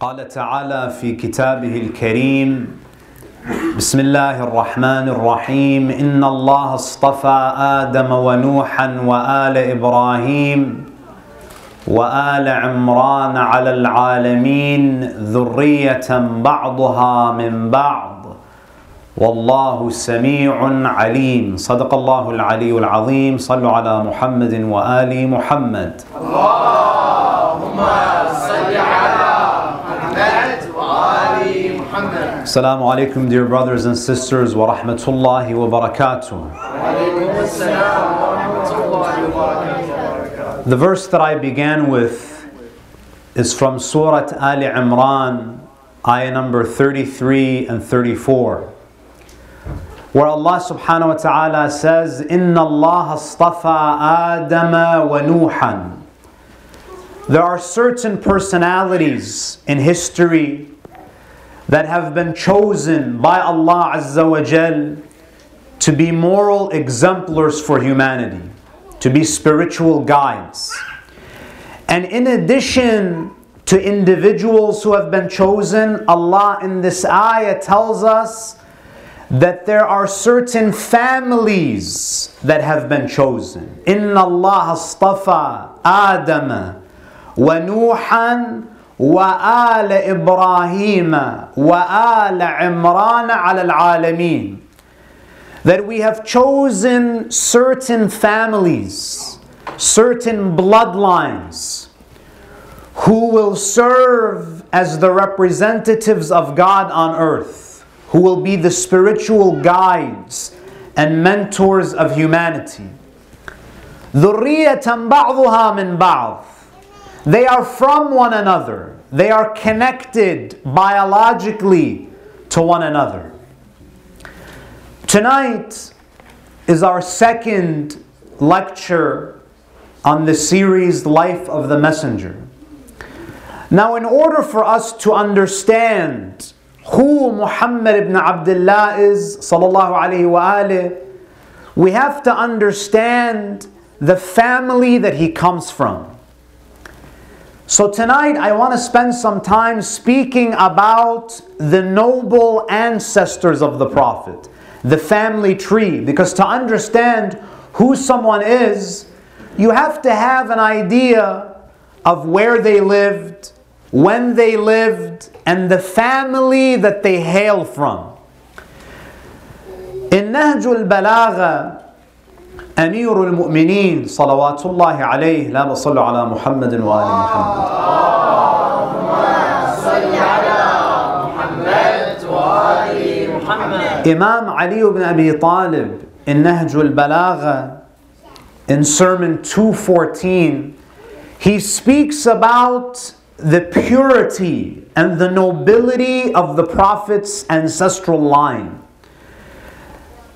قال تعالى في كتابه الكريم بسم الله الرحمن الرحيم إن الله اصطفى آدم ونوحا وآل إبراهيم وآل عمران على العالمين ذرية بعضها من بعض والله سميع عليم. صدق الله العلي العظيم صلوا على محمد وآل محمد. Assalamu alaikum, dear brothers and sisters, wa rahmatullahi wa barakatuh. The verse that I began with is from Surah Ali Imran, ayah number 33 and 34, where Allah subhanahu wa ta'ala says, Inna Allah astafa Adama wa Nuhan. There are certain personalities in history that have been chosen by Allah Azza wa Jal to be moral exemplars for humanity, to be spiritual guides. And in addition to individuals who have been chosen, Allah in this ayah tells us that there are certain families that have been chosen. Inna Allah astafa Adama wa Nuhan وآل إبراهيم وآل عمران على العالمين that we have chosen certain families, certain bloodlines who will serve as the representatives of God on earth, who will be the spiritual guides and mentors of humanity. ذرية بعضها من بعض they are from one another. They are connected biologically to one another. Tonight is our second lecture on the series Life of the Messenger. Now, in order for us to understand who Muhammad ibn Abdullah is, sallallahu alaihi wa we have to understand the family that he comes from. So, tonight I want to spend some time speaking about the noble ancestors of the Prophet, the family tree, because to understand who someone is, you have to have an idea of where they lived, when they lived, and the family that they hail from. In Nahjul Balagha, أمير المؤمنين صلوات الله عليه لا بصلوا على محمد وآل محمد Imam Ali ibn Abi Talib in Nahjul Balagha in Sermon 214 he speaks about the purity and the nobility of the Prophet's ancestral line.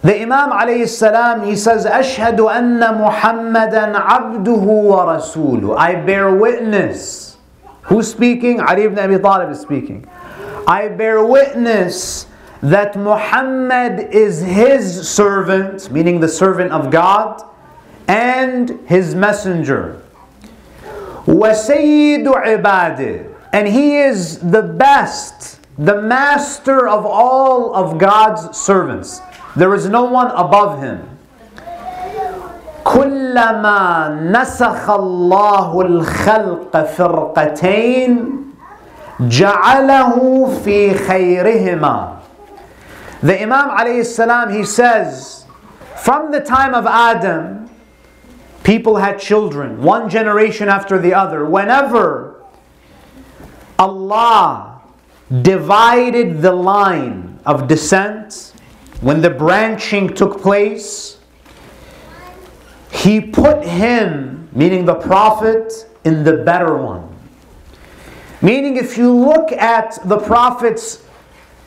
The Imam alayhi salam, he says, أشهد أن محمدا عبده ورسوله. I bear witness. Who's speaking? Ali ibn Abi Talib is speaking. I bear witness that Muhammad is his servant, meaning the servant of God, and his messenger. وَسَيِّدُ عِبَادِهِ And he is the best, the master of all of God's servants. There is no one above him. كلما نسخ الله الخلق فرقتين جعله في خيرهما The Imam alayhi salam he says from the time of Adam people had children one generation after the other whenever Allah divided the line of descent when the branching took place, he put him, meaning the Prophet, in the better one. Meaning, if you look at the Prophet's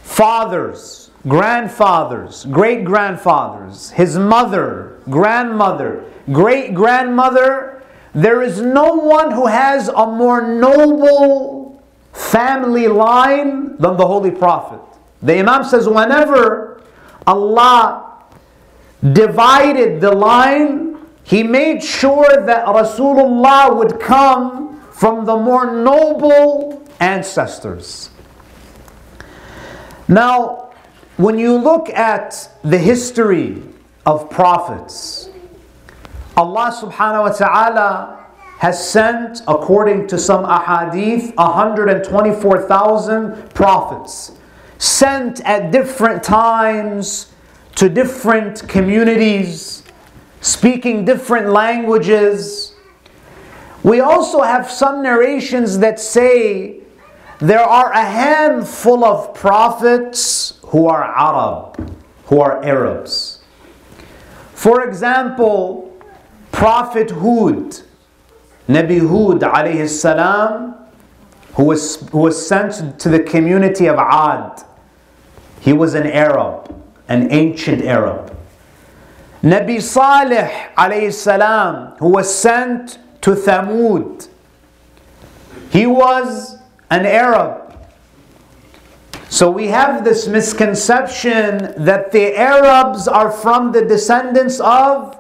fathers, grandfathers, great grandfathers, his mother, grandmother, great grandmother, there is no one who has a more noble family line than the Holy Prophet. The Imam says, whenever Allah divided the line, He made sure that Rasulullah would come from the more noble ancestors. Now, when you look at the history of prophets, Allah subhanahu wa ta'ala has sent, according to some ahadith, 124,000 prophets, sent at different times to different communities, speaking different languages. We also have some narrations that say there are a handful of prophets who are Arab, who are Arabs. For example, Prophet Hud, Nabi Hud alayhi salam, who was, who was sent to the community of Ad. He was an Arab, an ancient Arab. Nabi Salih alayhi salam, who was sent to Thamud. He was an Arab. So we have this misconception that the Arabs are from the descendants of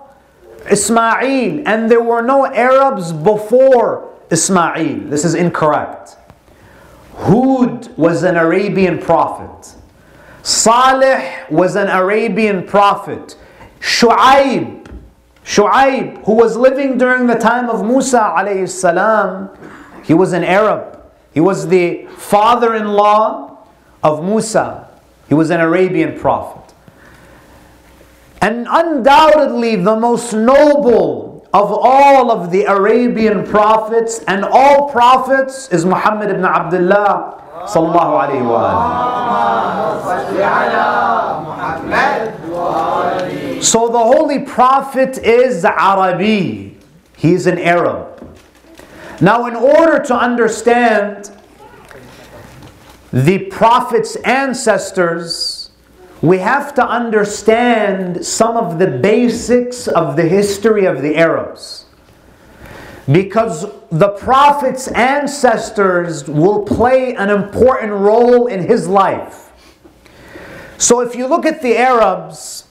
Ismail, and there were no Arabs before Ismail. This is incorrect. Hud was an Arabian prophet. Salih was an Arabian prophet. Shu'aib, Shu'aib, who was living during the time of Musa alayhi salam, he was an Arab. He was the father-in-law of Musa. He was an Arabian prophet. And undoubtedly the most noble of all of the Arabian prophets and all prophets is Muhammad ibn Abdullah sallallahu alayhi wa So the holy prophet is Arabi. He is an Arab. Now in order to understand the prophet's ancestors, we have to understand some of the basics of the history of the Arabs. Because the Prophet's ancestors will play an important role in his life. So if you look at the Arabs,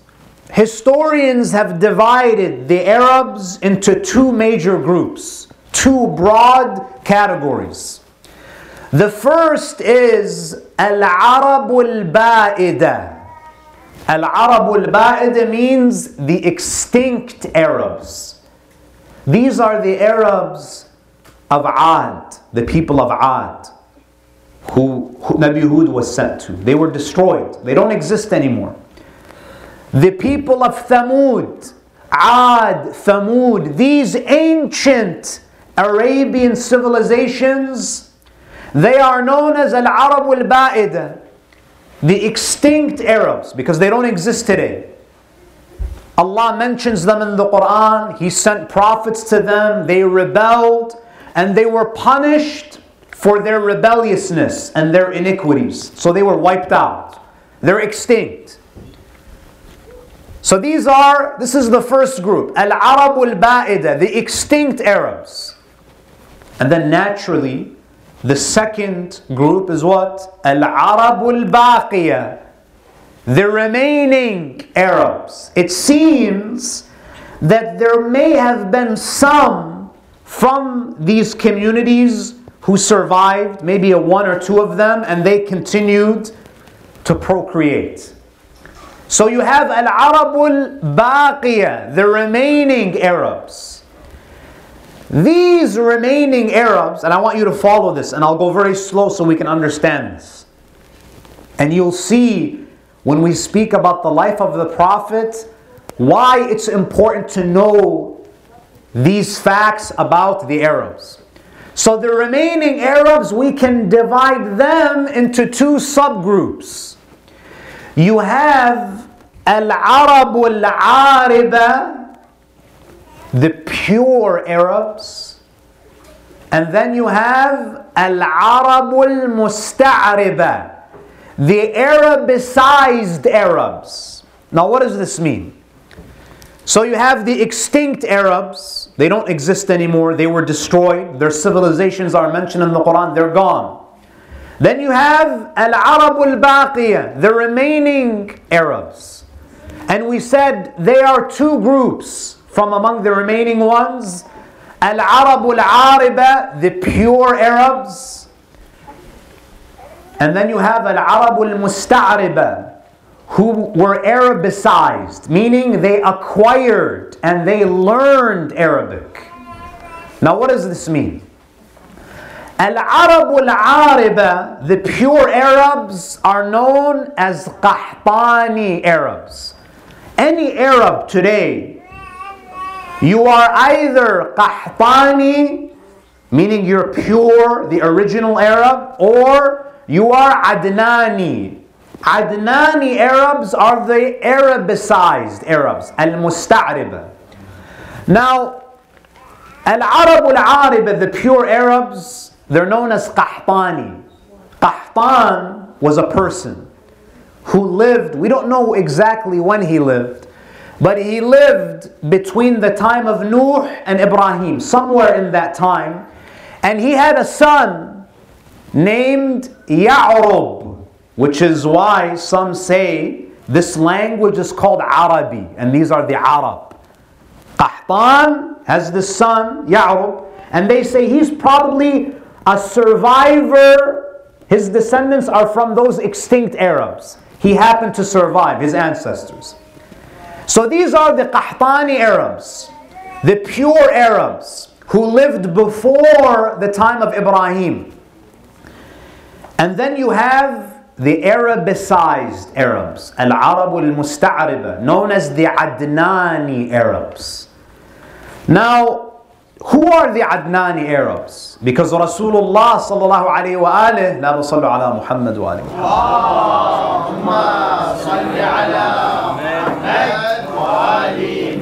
historians have divided the Arabs into two major groups, two broad categories. The first is Al-Arab al-Ba'ida. Al-Arab al-Ba'ida means the extinct Arabs. These are the Arabs of Ad, the people of Ad, who, who Nabi Hud was sent to. They were destroyed. They don't exist anymore. The people of Thamud, Ad, Thamud, these ancient Arabian civilizations, they are known as Al-Arab al-Ba'ida the extinct Arabs, because they don't exist today. Allah mentions them in the Quran, He sent prophets to them, they rebelled, and they were punished for their rebelliousness and their iniquities. So they were wiped out. They're extinct. So these are, this is the first group, Al-Arab al-Ba'ida, the extinct Arabs. And then naturally, the second group is what? Al-Arabul Baqiya. The remaining Arabs. It seems that there may have been some from these communities who survived, maybe a one or two of them, and they continued to procreate. So you have Al-Arabul Baqiya, the remaining Arabs. These remaining Arabs, and I want you to follow this, and I'll go very slow so we can understand this. And you'll see when we speak about the life of the Prophet, why it's important to know these facts about the Arabs. So the remaining Arabs, we can divide them into two subgroups. You have Al-Arab al-Ariba, the pure Arabs, and then you have Al-Arabul Musta'riba, the Arabicized Arabs. Now what does this mean? So you have the extinct Arabs, they don't exist anymore, they were destroyed, their civilizations are mentioned in the Quran, they're gone. Then you have Al-Arabul Baqiya, the remaining Arabs. And we said they are two groups from among the remaining ones Al-Arab al-Ariba, the pure Arabs, And then you have Al-Arab al-Musta'riba, who were Arabicized, meaning they acquired and they learned Arabic. Now what does this mean? Al-Arab al-Ariba, the pure Arabs, are known as Qahtani Arabs. Any Arab today, you are either Qahtani, meaning you're pure, the original Arab, or you are Adnani. Adnani Arabs are the Arabicized Arabs, Al-Musta'riba. Now, Al-Arab al-Ariba, the pure Arabs, they're known as Qahtani. Qahtan was a person who lived, we don't know exactly when he lived, but he lived between the time of Nuh and Ibrahim, somewhere in that time. And he had a son named Ya'rub, which is why some say this language is called Arabi, and these are the Arab. Qahtan has this son, Ya'rub, and they say he's probably a survivor, his descendants are from those extinct Arabs. He happened to survive, his ancestors. So these are the Qahtani Arabs, the pure Arabs who lived before the time of Ibrahim. And then you have the Arabicized Arabs, Al Arab al Musta'ariba, known as the Adnani Arabs. Now, who are the Adnani Arabs? Because Rasulullah sallallahu alayhi wa alayhi, la nusallu ala Muhammad wa alayhi Muhammad.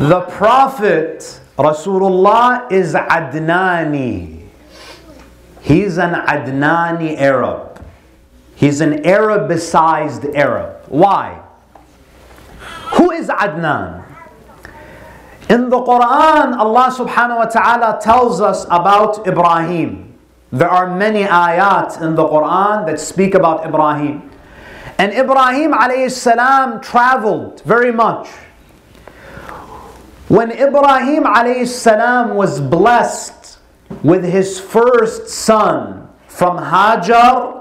The Prophet Rasulullah is Adnani. He's an Adnani Arab. He's an Arabicized Arab. Why? Who is Adnan? In the Quran, Allah subhanahu wa ta'ala tells us about Ibrahim. There are many ayat in the Quran that speak about Ibrahim. And Ibrahim alayhi salam traveled very much. When Ibrahim alayhi salam was blessed with his first son from Hajar,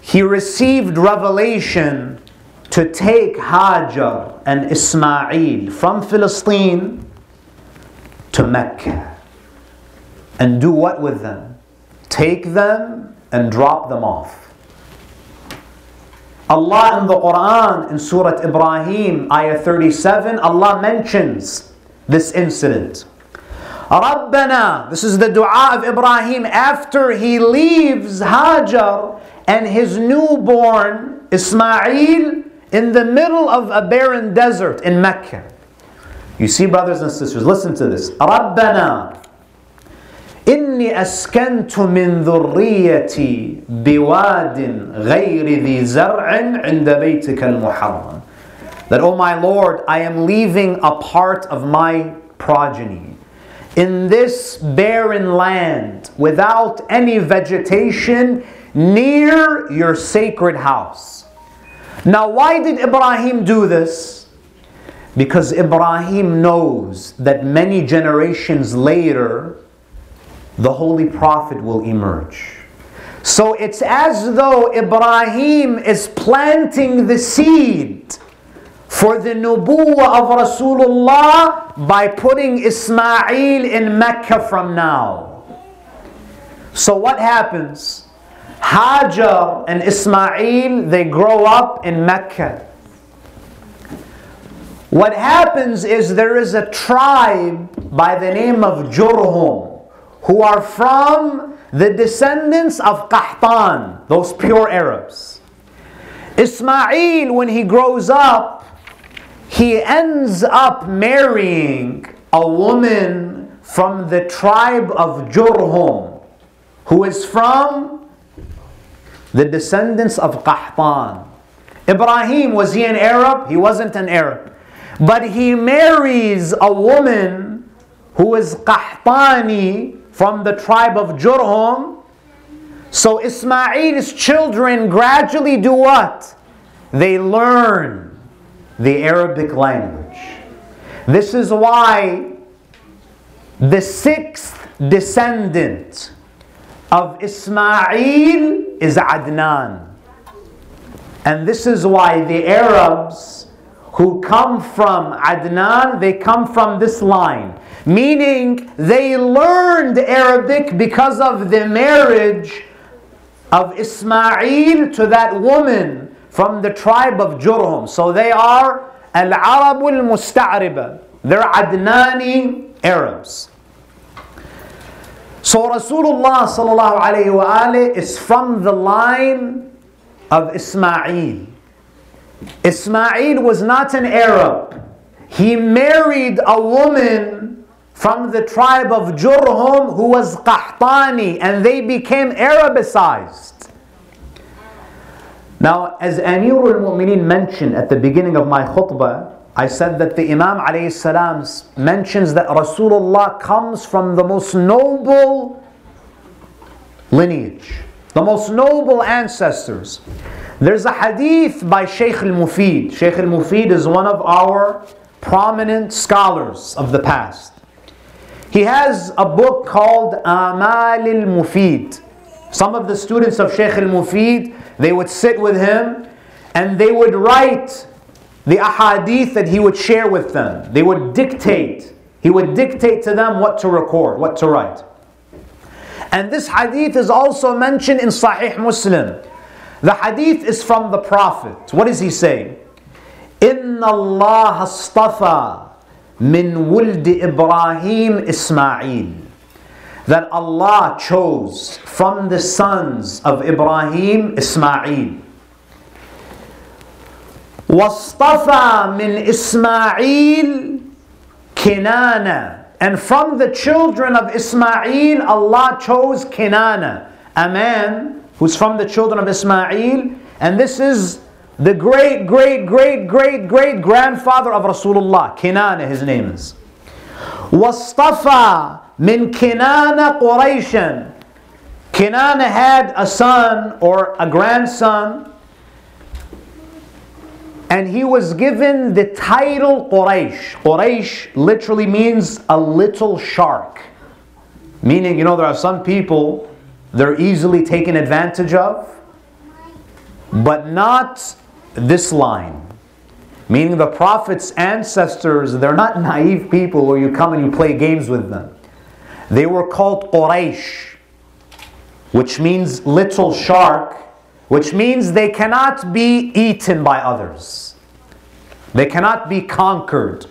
he received revelation to take Hajar and Ismail from Philistine to Mecca and do what with them? Take them and drop them off. Allah in the Quran, in Surah Ibrahim, ayah 37, Allah mentions this incident. Rabbana, this is the dua of Ibrahim after he leaves Hajar and his newborn Ismail in the middle of a barren desert in Mecca. You see, brothers and sisters, listen to this. ربنا إني أسكنت من ذريتي بواد غير ذي زرع عند بيتك المحرم. That, oh my Lord, I am leaving a part of my progeny in this barren land without any vegetation near your sacred house. Now, why did Ibrahim do this? Because Ibrahim knows that many generations later, the Holy Prophet will emerge. So it's as though Ibrahim is planting the seed for the nubuwah of Rasulullah by putting Ismail in Mecca from now. So what happens? Hajar and Ismail, they grow up in Mecca. What happens is there is a tribe by the name of Jurhum who are from the descendants of Qahtan, those pure Arabs. Ismail, when he grows up, he ends up marrying a woman from the tribe of Jurhum, who is from the descendants of Qahtan. Ibrahim, was he an Arab? He wasn't an Arab. But he marries a woman who is Qahtani from the tribe of Jurhum. So Ismail's children gradually do what? They learn the Arabic language. This is why the sixth descendant of Ismail is Adnan. And this is why the Arabs who come from Adnan, they come from this line. Meaning they learned Arabic because of the marriage of Ismail to that woman from the tribe of Jurhum. So they are Al-Arab al-Musta'riba. They're Adnani Arabs. So Rasulullah sallallahu alayhi wa is from the line of Ismail. Ismail was not an Arab. He married a woman from the tribe of Jurhum who was Qahtani and they became Arabicized. Now, as Amirul Mu'mineen mentioned at the beginning of my khutbah, I said that the Imam alayhi mentions that Rasulullah comes from the most noble lineage, the most noble ancestors. There's a hadith by Shaykh al-Mufid. Shaykh al-Mufid is one of our prominent scholars of the past. He has a book called Amal al-Mufid. Some of the students of Shaykh al-Mufid, they would sit with him and they would write the ahadith that he would share with them. They would dictate. He would dictate to them what to record, what to write. And this hadith is also mentioned in Sahih Muslim. The hadith is from the Prophet. What does he say? إن الله اصطفى من ولد إبراهيم إسماعيل that Allah chose from the sons of Ibrahim Ismail. واصطفى من إسماعيل Kinana. And from the children of Ismail, Allah chose Kinana, a man who's from the children of Ismail, and this is the great, great, great, great, great grandfather of Rasulullah. Kinana, his name is. وَاصْطَفَى مِنْ كِنَانَ قُرَيْشًا Kinana had a son or a grandson, and he was given the title Quraysh. Quraysh literally means a little shark. Meaning, you know, there are some people they're easily taken advantage of, but not this line. Meaning the Prophet's ancestors, they're not naive people where you come and you play games with them. They were called Quraysh, which means little shark, which means they cannot be eaten by others. They cannot be conquered.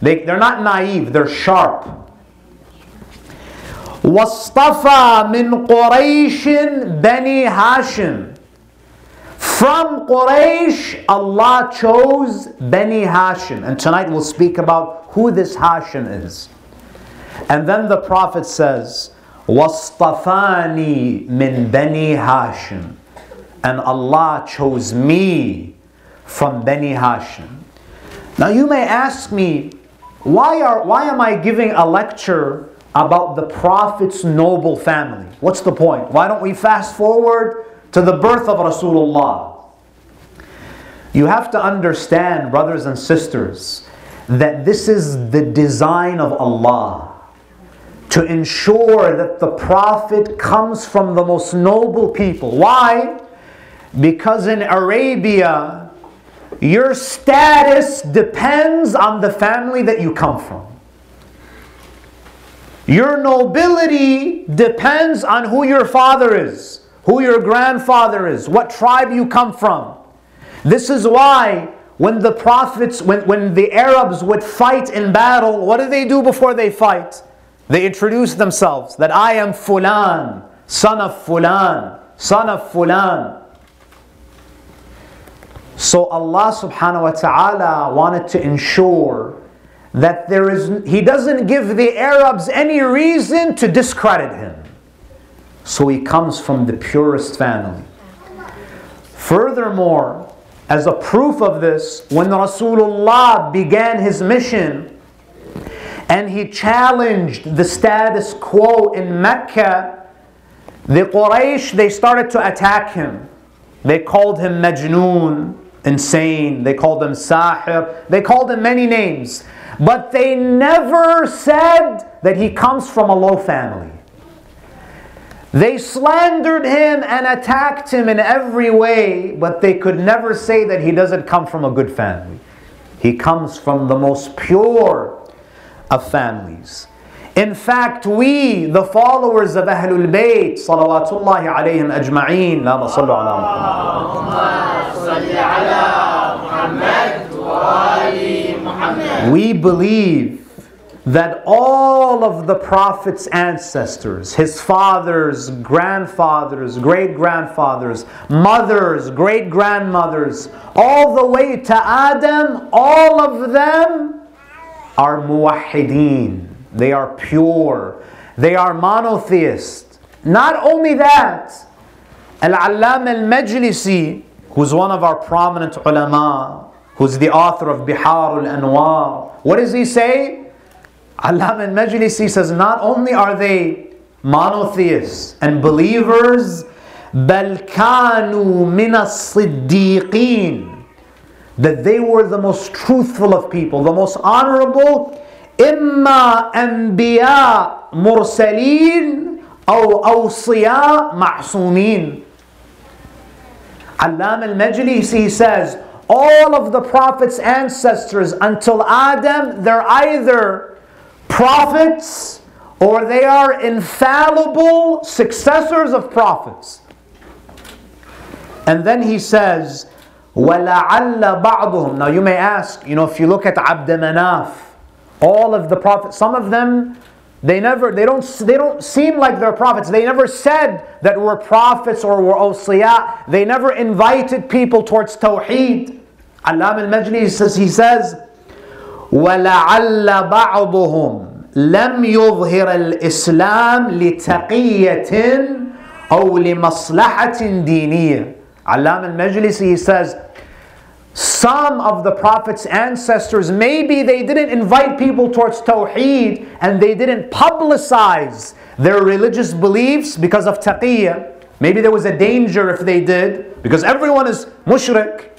They, they're not naive, they're sharp. واصطفى من قريش بني هاشم From Quraysh, Allah chose Bani Hashim. And tonight we'll speak about who this Hashim is. And then the Prophet says, وَاصْطَفَانِي مِن بَنِي Hashim. And Allah chose me from Bani Hashim. Now you may ask me, why, are, why am I giving a lecture about the Prophet's noble family. What's the point? Why don't we fast forward to the birth of Rasulullah? You have to understand, brothers and sisters, that this is the design of Allah to ensure that the Prophet comes from the most noble people. Why? Because in Arabia, your status depends on the family that you come from. Your nobility depends on who your father is, who your grandfather is, what tribe you come from. This is why when the prophets, when, when the Arabs would fight in battle, what do they do before they fight? They introduce themselves that I am Fulan, son of Fulan, son of Fulan. So Allah subhanahu wa ta'ala wanted to ensure that there is, he doesn't give the Arabs any reason to discredit him. So he comes from the purest family. Furthermore, as a proof of this, when Rasulullah began his mission and he challenged the status quo in Mecca, the Quraysh, they started to attack him. They called him Majnoon, insane. They called him Sahir. They called him many names. But they never said that he comes from a low family. They slandered him and attacked him in every way, but they could never say that he doesn't come from a good family. He comes from the most pure of families. In fact, we, the followers of Ahlul Bayt, salawatullahi alayhim ajma'een, la sallu ala We believe that all of the Prophet's ancestors, his fathers, grandfathers, great grandfathers, mothers, great grandmothers, all the way to Adam, all of them are muwahideen. They are pure. They are monotheists. Not only that, Al-Allama al-Majlisi, who's one of our prominent ulama, who's the author of Bihar al-Anwar, what does he say? Allama al Majlisi says not only are they monotheists and believers, بل كانوا that they were the most truthful of people, the most honorable, إما أنبياء مرسلين أو أوصياء معصومين. Allama al-Majlisi says, all of the Prophet's ancestors until Adam, they're either prophets or they are infallible successors of prophets. And then he says, Now you may ask, you know, if you look at Abd Manaf, all of the prophets, some of them, they never, they don't, they don't seem like they're prophets. They never said that we're prophets or we're awsiyah. They never invited people towards Tawheed. Allama al-Majlisi says, he says, ولعل بعضهم لم يظهر الإسلام لتقية أو لمصلحة دينية Alam al-Majlisi he says some of the Prophet's ancestors maybe they didn't invite people towards Tawheed and they didn't publicize their religious beliefs because of taqiyya maybe there was a danger if they did because everyone is mushrik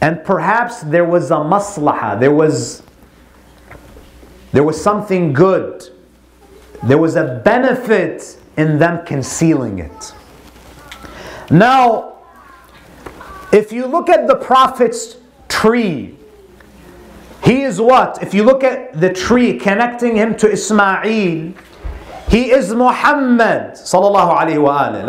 and perhaps there was a maslaha, there was, there was something good, there was a benefit in them concealing it. Now, if you look at the Prophet's tree, he is what? If you look at the tree connecting him to Ismail, he is Muhammad sallallahu alayhi wa alayhi.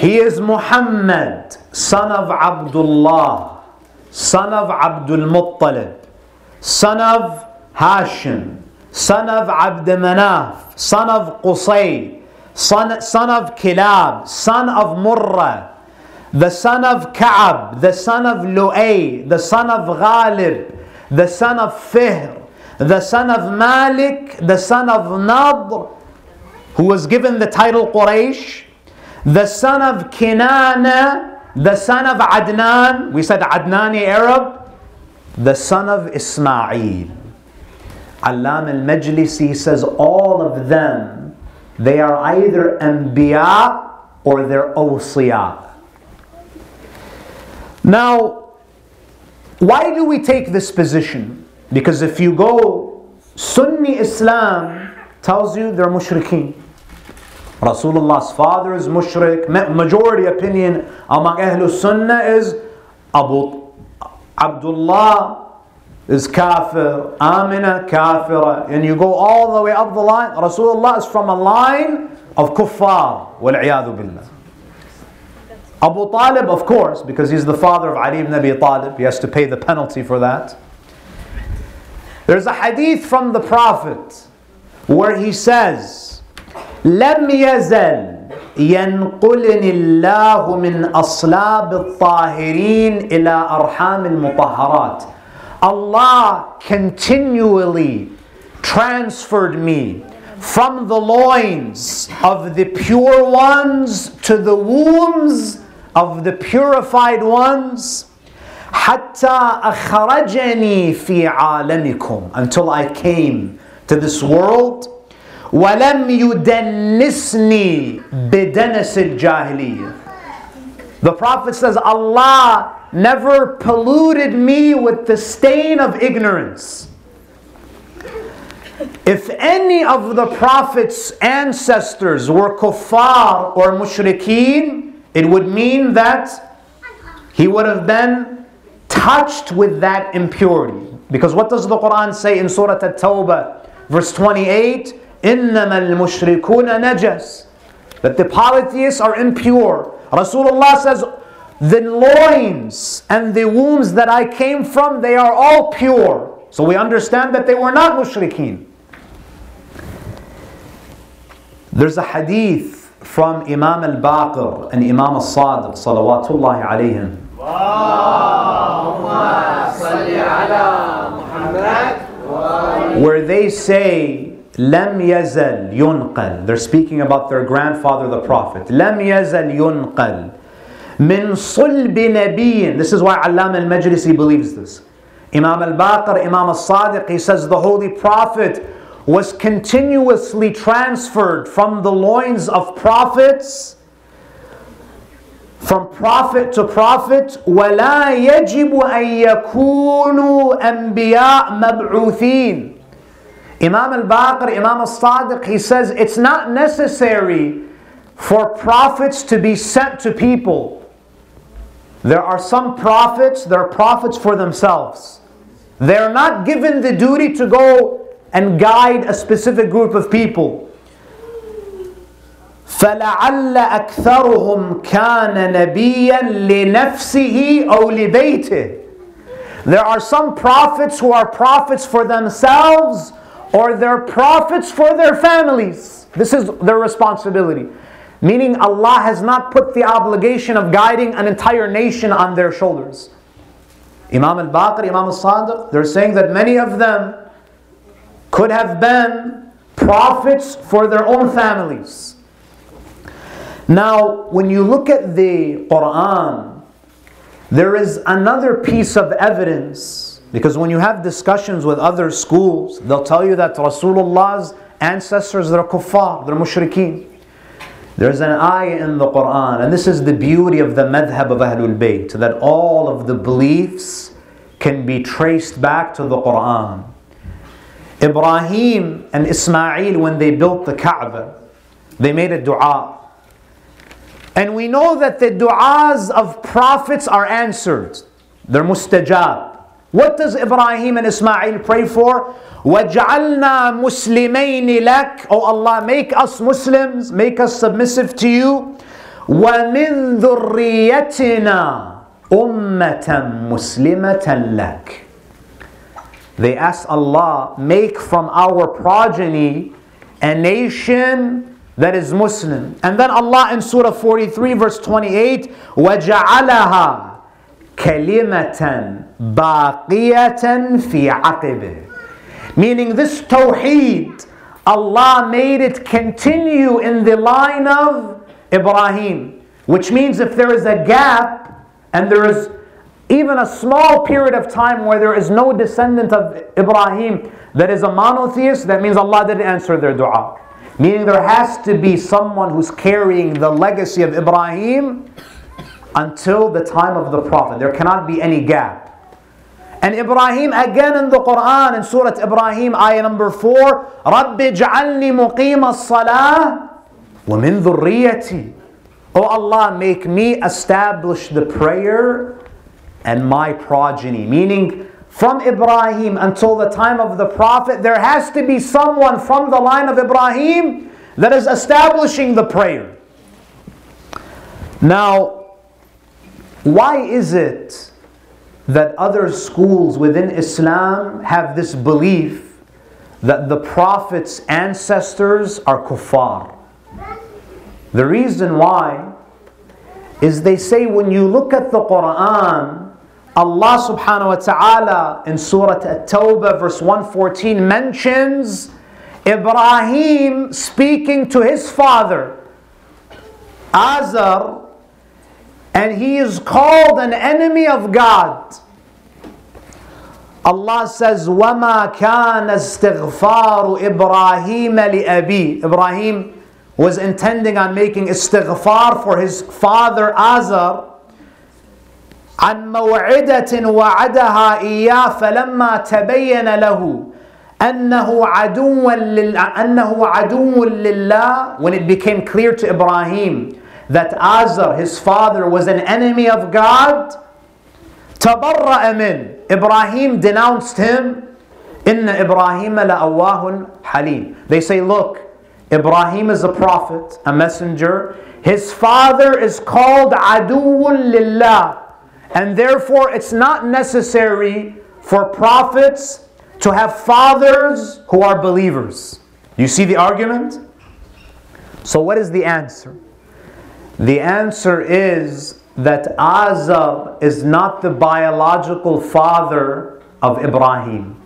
He is Muhammad, son of Abdullah, son of Abdul Muttalib, son of Hashim, son of Abd Manaf, son of Qusay, son, son of Kilab, son of Murrah, the son of Ka'ab, the son of Lu'ay, the son of Ghalib, the son of Fihr, the son of Malik, the son of Nadr, who was given the title Quraysh, the son of Kinana, the son of Adnan, we said Adnani Arab, the son of Ismail. Allama al-Majlisi says all of them, they are either Anbiya or they're Awsiya. Now, why do we take this position? Because if you go, Sunni Islam tells you they're mushrikeen. Rasulullah's father is mushrik. Majority opinion among Ahlul Sunnah is Abu Abdullah is kafir, Amina kafira. And you go all the way up the line. Rasulullah is from a line of kuffar. Wal billah. Abu Talib, of course, because he's the father of Ali ibn Abi Talib, he has to pay the penalty for that. There's a hadith from the Prophet where he says, لم يزل ينقلني الله من أصلاب الطاهرين إلى أرحام المطهرات Allah continually transferred me from the loins of the pure ones to the wombs of the purified ones حتى أخرجني في عالمكم until I came to this world ولم يدنسني بدنس الجاهلية The Prophet says Allah never polluted me with the stain of ignorance. if any of the Prophet's ancestors were kuffar or mushrikeen, it would mean that he would have been touched with that impurity. Because what does the Quran say in Surah At-Tawbah, verse 28? إِنَّمَا الْمُشْرِكُونَ نَجَسٌ That the polytheists are impure. Rasulullah says, the loins and the wombs that I came from, they are all pure. So we understand that they were not mushrikeen. There's a hadith from Imam al-Baqir and Imam al-Sadiq, salawatullahi alayhim. Where they say, لم يزل ينقل. They're speaking about their grandfather, the Prophet. لم يزل ينقل. من صلب نبي. This is why Allam al-Majlisi believes this. Imam al-Baqir, Imam al-Sadiq, he says the Holy Prophet was continuously transferred from the loins of prophets from prophet to prophet ولا يجب أن يكونوا أنبياء مبعوثين Imam al-Baqir, Imam al-Sadiq, he says it's not necessary for prophets to be sent to people. There are some prophets, they're prophets for themselves. They're not given the duty to go and guide a specific group of people. فلعل أكثرهم كان نبيا لنفسه أو لبيته. There are some prophets who are prophets for themselves or they're prophets for their families. This is their responsibility. Meaning Allah has not put the obligation of guiding an entire nation on their shoulders. Imam al-Baqir, Imam al-Sadiq, they're saying that many of them could have been prophets for their own families. Now, when you look at the Quran, there is another piece of evidence because when you have discussions with other schools, they'll tell you that Rasulullah's ancestors are kuffar, they're mushrikeen. There's an ayah in the Quran, and this is the beauty of the madhab of Ahlul Bayt, that all of the beliefs can be traced back to the Quran. Ibrahim and Ismail, when they built the Kaaba, they made a dua. And we know that the du'as of prophets are answered. They're mustajab. What does Ibrahim and Ismail pray for? وَجْعَلْنَا مُسْلِمَيْنِ لَكَ Oh Allah, make us Muslims, make us submissive to you. وَمِن ذُرِّيَّتِنَا أُمَّةً مُسْلِمَةً لَكَ they asked Allah, make from our progeny a nation that is Muslim. And then Allah in Surah 43, verse 28, وَجَعَلَهَا كَلِمَةً baqiyatan fi aqibih. Meaning this tawheed, Allah made it continue in the line of Ibrahim. Which means if there is a gap and there is even a small period of time where there is no descendant of Ibrahim that is a monotheist, that means Allah didn't answer their dua. Meaning there has to be someone who's carrying the legacy of Ibrahim until the time of the Prophet. There cannot be any gap. And Ibrahim again in the Quran in Surah Ibrahim ayah number 4 رَبِّ اجْعَلْنِي مُقِيمَ الصَّلَاةِ وَمِن ذُرِّيَّتِي Oh Allah, make me establish the prayer and my progeny. Meaning, from Ibrahim until the time of the Prophet, there has to be someone from the line of Ibrahim that is establishing the prayer. Now, why is it that other schools within Islam have this belief that the Prophet's ancestors are kuffar? The reason why is they say when you look at the Quran, Allah subhanahu wa ta'ala in Surah At-Tawbah verse 114 mentions Ibrahim speaking to his father Azar and he is called an enemy of God. Allah says, وَمَا كَانَ اسْتِغْفَارُ إِبْرَاهِيمَ لِأَبِي Ibrahim was intending on making istighfar for his father Azar عن موعدة وعدها إياه فلما تبين له أنه عدو لل أنه عدو لله when it became clear to Ibrahim that Azar his father was an enemy of God تبرأ من Ibrahim denounced him إن إبراهيم لأواه حليم They say look Ibrahim is a prophet a messenger his father is called عدو لله and therefore it's not necessary for prophets to have fathers who are believers. You see the argument? So, what is the answer? The answer is that Azar is not the biological father of Ibrahim.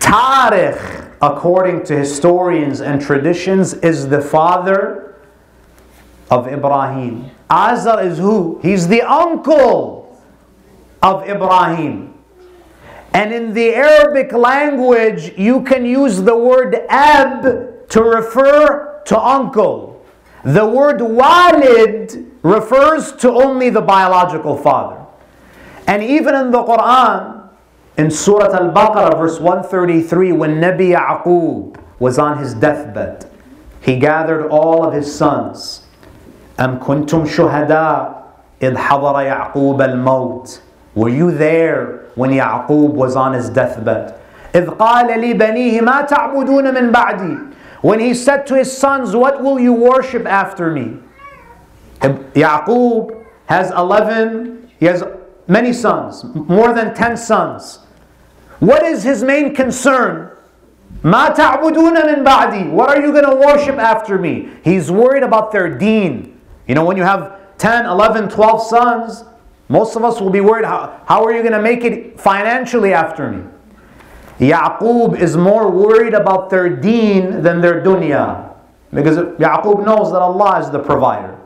Tarikh, according to historians and traditions, is the father of Ibrahim. Azar is who? He's the uncle of Ibrahim. And in the Arabic language, you can use the word ab to refer to uncle. The word walid refers to only the biological father. And even in the Quran, in Surah Al Baqarah, verse 133, when Nabi Yaqub was on his deathbed, he gathered all of his sons. أم كنتم شهداء إذ حضر يعقوب الموت Were you there when Yaqub was on his deathbed. إذ قال لبنيه ما تعبدون من بعدي When he said to his sons, What will you worship after me? Yaqub has 11, he has many sons, more than 10 sons. What is his main concern? ما تعبدون من بعدي What are you going to worship after me? He's worried about their deen. You know, when you have 10, 11, 12 sons, most of us will be worried how, how are you going to make it financially after me? Yaqub is more worried about their deen than their dunya. Because Yaqub knows that Allah is the provider.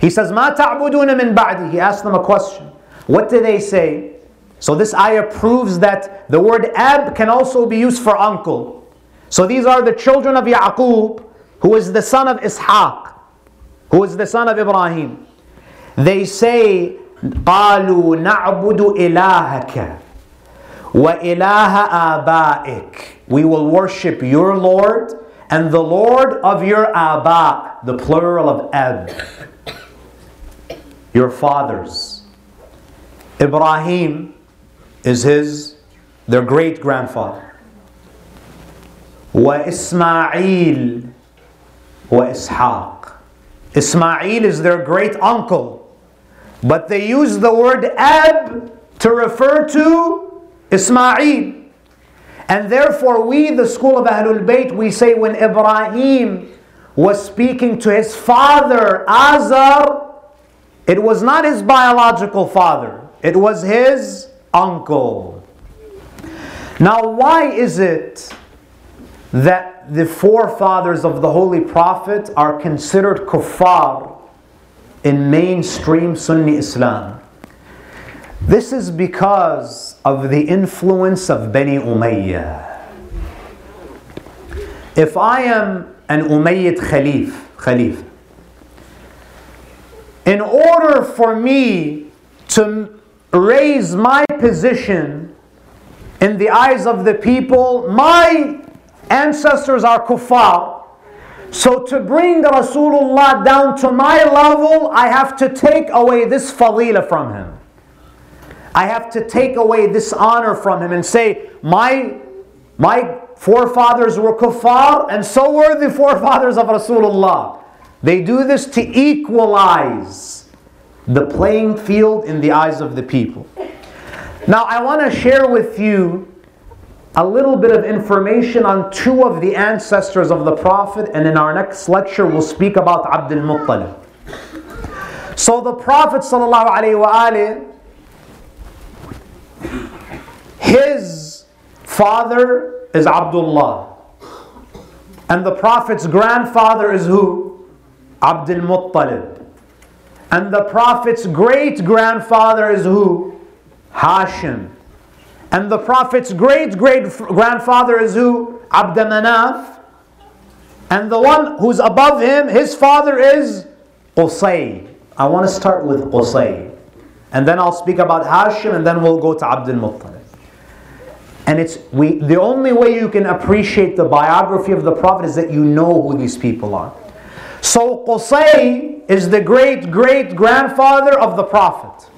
He says, Ma ta'buduna min ba'di. He asked them a question. What do they say? So this ayah proves that the word ab can also be used for uncle. So these are the children of Yaqub, who is the son of Ishaq, who is the son of Ibrahim. They say قالوا نعبد إلهك وإله آبائك We will worship your Lord and the Lord of your Aba, the plural of Ab, your fathers. Ibrahim is his, their great grandfather. وإسماعيل وإسحاق. Ismail is their great uncle. But they use the word Ab to refer to Ismail. And therefore, we, the school of Ahlul Bayt, we say when Ibrahim was speaking to his father, Azar, it was not his biological father, it was his uncle. Now, why is it that the forefathers of the Holy Prophet are considered kuffar in mainstream Sunni Islam. This is because of the influence of Bani Umayyah. If I am an Umayyad Khalif, Khalif, in order for me to raise my position in the eyes of the people, my ancestors are kuffar. So to bring the Rasulullah down to my level, I have to take away this fadila from him. I have to take away this honor from him and say, my, my forefathers were kuffar and so were the forefathers of Rasulullah. They do this to equalize the playing field in the eyes of the people. Now I want to share with you a little bit of information on two of the ancestors of the Prophet and in our next lecture we'll speak about Abdul Muttalib. So the Prophet sallallahu alaihi wasallam his father is Abdullah, and the Prophet's grandfather is who? Abdul Muttalib. And the Prophet's great grandfather is who? Hashim. And the Prophet's great great grandfather is who? Abd Manaf. And the one who's above him, his father is Qusay. I want to start with Qusay. And then I'll speak about Hashim and then we'll go to Abdul Muttalib. And it's we the only way you can appreciate the biography of the Prophet is that you know who these people are. So Qusay is the great great grandfather of the Prophet.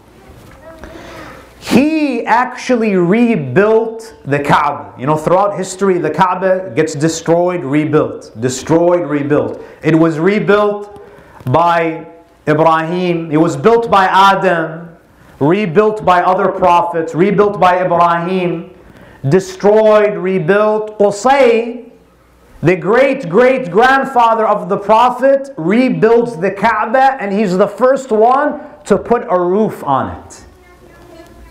He actually rebuilt the Kaaba. You know, throughout history, the Kaaba gets destroyed, rebuilt, destroyed, rebuilt. It was rebuilt by Ibrahim, it was built by Adam, rebuilt by other prophets, rebuilt by Ibrahim, destroyed, rebuilt. Qusay, the great great grandfather of the Prophet, rebuilds the Kaaba and he's the first one to put a roof on it.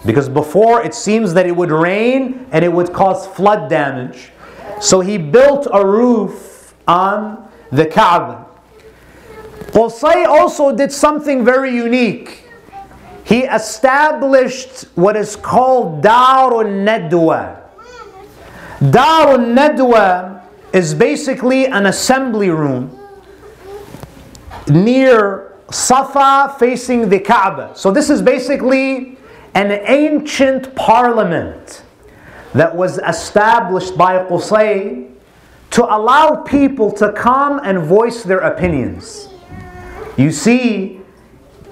Because before it seems that it would rain and it would cause flood damage. So he built a roof on the Kaaba. Qusay also did something very unique. He established what is called Darun Nadwa. Darun Nadwa is basically an assembly room near Safa facing the Kaaba. So this is basically an ancient parliament that was established by Qusay to allow people to come and voice their opinions. You see,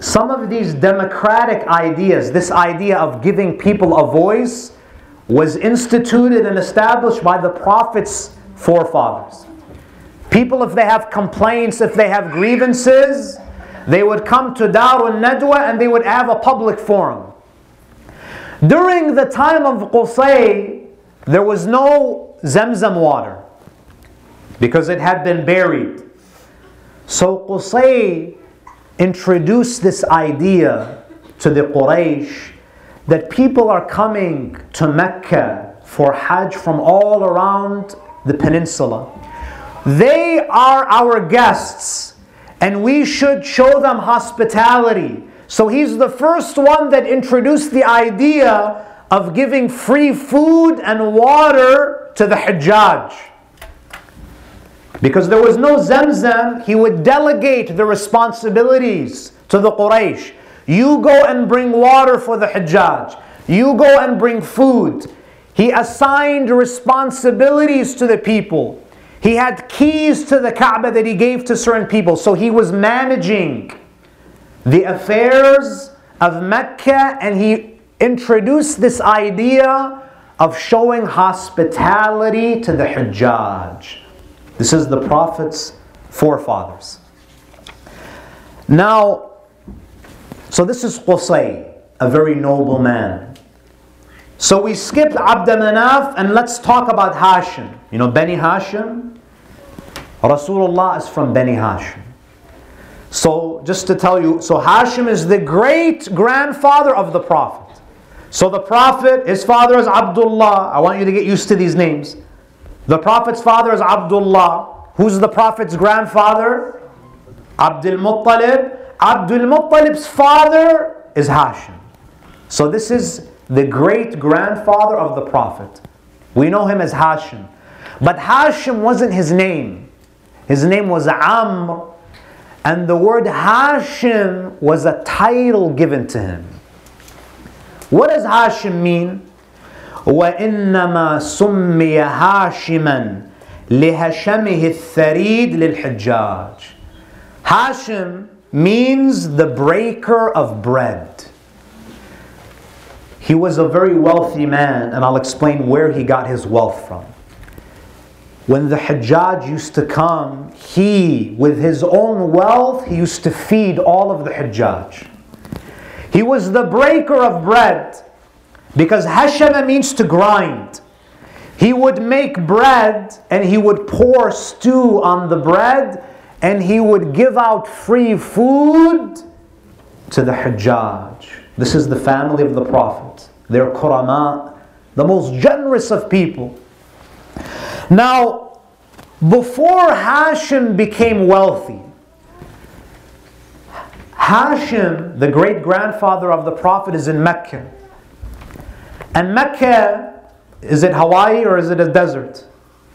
some of these democratic ideas, this idea of giving people a voice, was instituted and established by the Prophet's forefathers. People, if they have complaints, if they have grievances, they would come to Darun Nadwa and they would have a public forum. During the time of Qusay, there was no Zamzam water because it had been buried. So Qusay introduced this idea to the Quraysh that people are coming to Mecca for Hajj from all around the peninsula. They are our guests and we should show them hospitality. So he's the first one that introduced the idea of giving free food and water to the Hajjaj. Because there was no Zamzam, he would delegate the responsibilities to the Quraysh. You go and bring water for the Hajjaj. You go and bring food. He assigned responsibilities to the people. He had keys to the Kaaba that he gave to certain people. So he was managing the affairs of Mecca and he introduced this idea of showing hospitality to the Hajjaj. This is the Prophet's forefathers. Now, so this is Qusay, a very noble man. So we skipped Abd Manaf and let's talk about Hashim. You know Beni Hashim? Rasulullah is from Beni Hashim. So, just to tell you, so Hashim is the great grandfather of the Prophet. So, the Prophet, his father is Abdullah. I want you to get used to these names. The Prophet's father is Abdullah. Who's the Prophet's grandfather? Abdul Muttalib. Abdul Muttalib's father is Hashim. So, this is the great grandfather of the Prophet. We know him as Hashim. But Hashim wasn't his name. His name was Amr and the word Hashim was a title given to him. What does Hashim mean? وإنما سمي هاشما لهشمه الثريد للحجاج Hashim means the breaker of bread. He was a very wealthy man, and I'll explain where he got his wealth from. When the Hajjaj used to come, he, with his own wealth, he used to feed all of the Hajjaj. He was the breaker of bread because Hashama means to grind. He would make bread and he would pour stew on the bread and he would give out free food to the Hajjaj. This is the family of the Prophet. They're Qurama, the most generous of people. Now, before Hashim became wealthy, Hashim, the great grandfather of the Prophet, is in Mecca. And Mecca, is it Hawaii or is it a desert?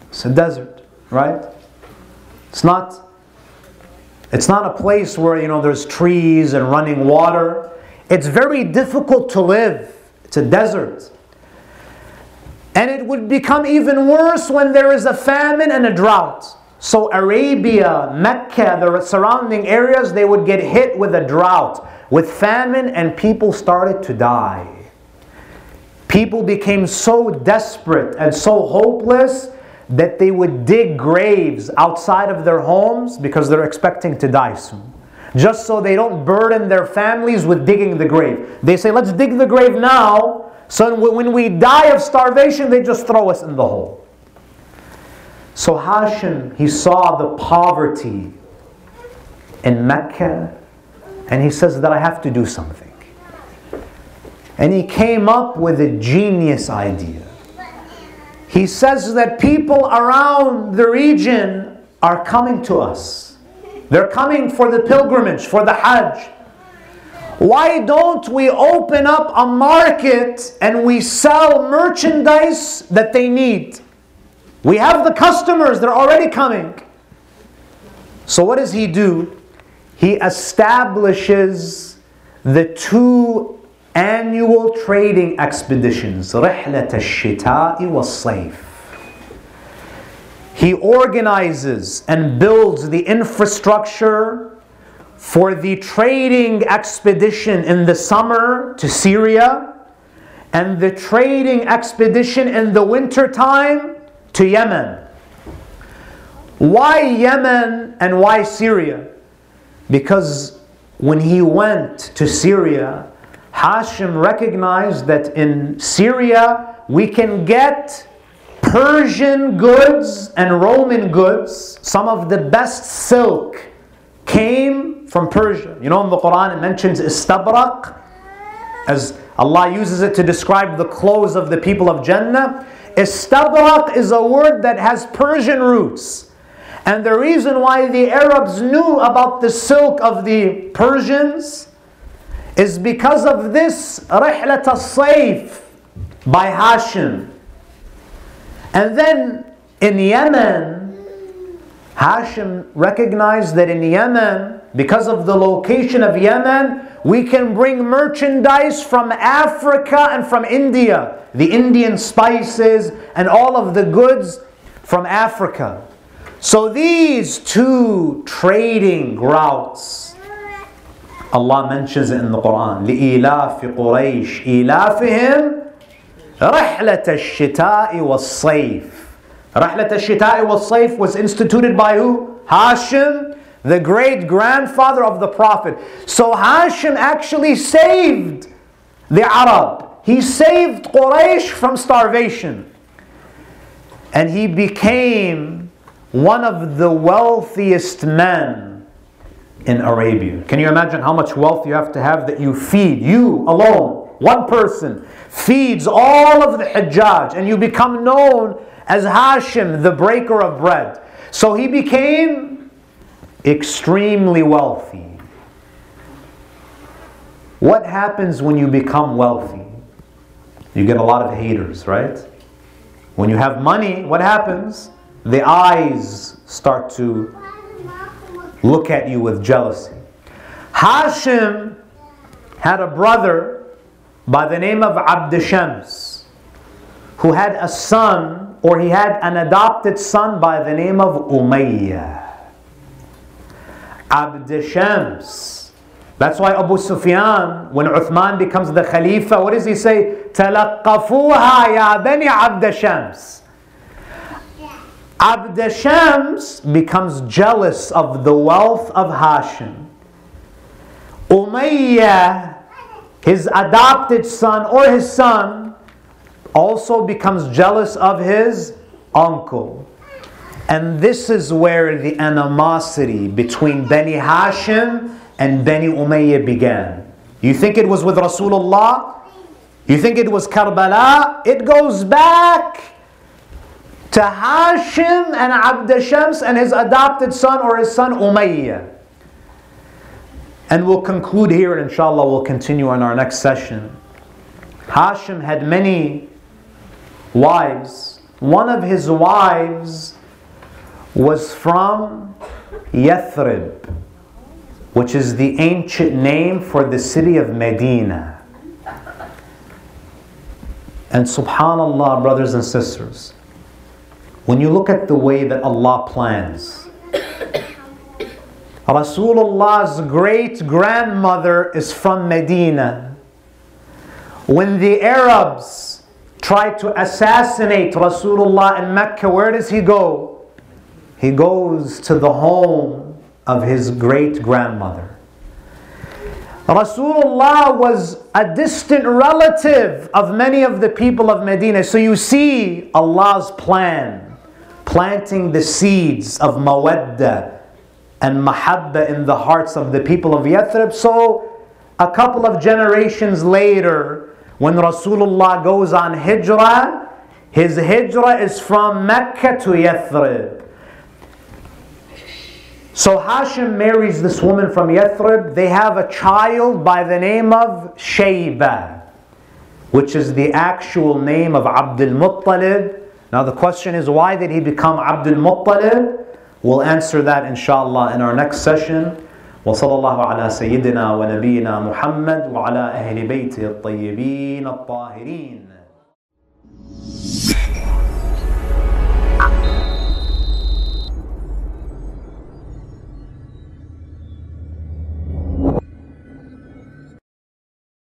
It's a desert, right? It's not. It's not a place where you know there's trees and running water. It's very difficult to live. It's a desert. And it would become even worse when there is a famine and a drought. So, Arabia, Mecca, the surrounding areas, they would get hit with a drought, with famine, and people started to die. People became so desperate and so hopeless that they would dig graves outside of their homes because they're expecting to die soon. Just so they don't burden their families with digging the grave. They say, let's dig the grave now, so when we die of starvation, they just throw us in the hole. So Hashim, he saw the poverty in Mecca, and he says that I have to do something. And he came up with a genius idea. He says that people around the region are coming to us. They're coming for the pilgrimage, for the Hajj. Why don't we open up a market and we sell merchandise that they need? We have the customers, they're already coming. So, what does he do? He establishes the two annual trading expeditions رحلة الشتاء والصيف he organizes and builds the infrastructure for the trading expedition in the summer to Syria and the trading expedition in the winter time to Yemen. Why Yemen and why Syria? Because when he went to Syria, Hashim recognized that in Syria we can get Persian goods and Roman goods, some of the best silk came from Persia. You know, in the Quran it mentions istabrak, as Allah uses it to describe the clothes of the people of Jannah. Istabrak is a word that has Persian roots. And the reason why the Arabs knew about the silk of the Persians is because of this Rihlat al-Sayf by Hashim. And then in Yemen, Hashim recognized that in Yemen, because of the location of Yemen, we can bring merchandise from Africa and from India, the Indian spices and all of the goods from Africa. So these two trading routes Allah mentions it in the Quran. لإلاف قريش إلافهم رحلة الشتاء والصيف. رحلة الشتاء والصيف was instituted by who? Hashim, the great grandfather of the Prophet. So Hashim actually saved the Arab. He saved Quraysh from starvation. And he became one of the wealthiest men in Arabia. Can you imagine how much wealth you have to have that you feed, you alone, one person, feeds all of the Hajjaj, and you become known as Hashim, the breaker of bread. So he became extremely wealthy. What happens when you become wealthy? You get a lot of haters, right? When you have money, what happens? The eyes start to look at you with jealousy. Hashim had a brother by the name of Abd Shams who had a son or he had an adopted son by the name of Umayyah. Abd Shams. That's why Abu Sufyan, when Uthman becomes the Khalifa, what does he say? تلقفوها يا بني عبد شمس. Abd Shams becomes jealous of the wealth of Hashim. Umayyah, his adopted son or his son, also becomes jealous of his uncle. And this is where the animosity between Bani Hashim and Bani Umayyah began. You think it was with Rasulullah? You think it was Karbala? It goes back to Hashim and Abd Shams and his adopted son or his son Umayyah. And we'll conclude here and inshallah we'll continue on our next session. Hashim had many wives. One of his wives was from Yathrib, which is the ancient name for the city of Medina. And subhanAllah, brothers and sisters, when you look at the way that Allah plans, Rasulullah's great grandmother is from Medina. When the Arabs tried to assassinate Rasulullah in Mecca, where does he go? He goes to the home of his great grandmother. Rasulullah was a distant relative of many of the people of Medina. So you see Allah's plan, planting the seeds of mawadda and mahabba in the hearts of the people of Yathrib. So a couple of generations later, when Rasulullah goes on hijrah, his hijrah is from Mecca to Yathrib. So Hashim marries this woman from Yathrib. They have a child by the name of Shayba, which is the actual name of Abdul Muttalib. Now the question is, why did he become Abdul Muttalib? We'll answer that inshallah in our next session. وصلى الله على سيدنا ونبينا محمد وعلى أهل بيته الطيبين الطاهرين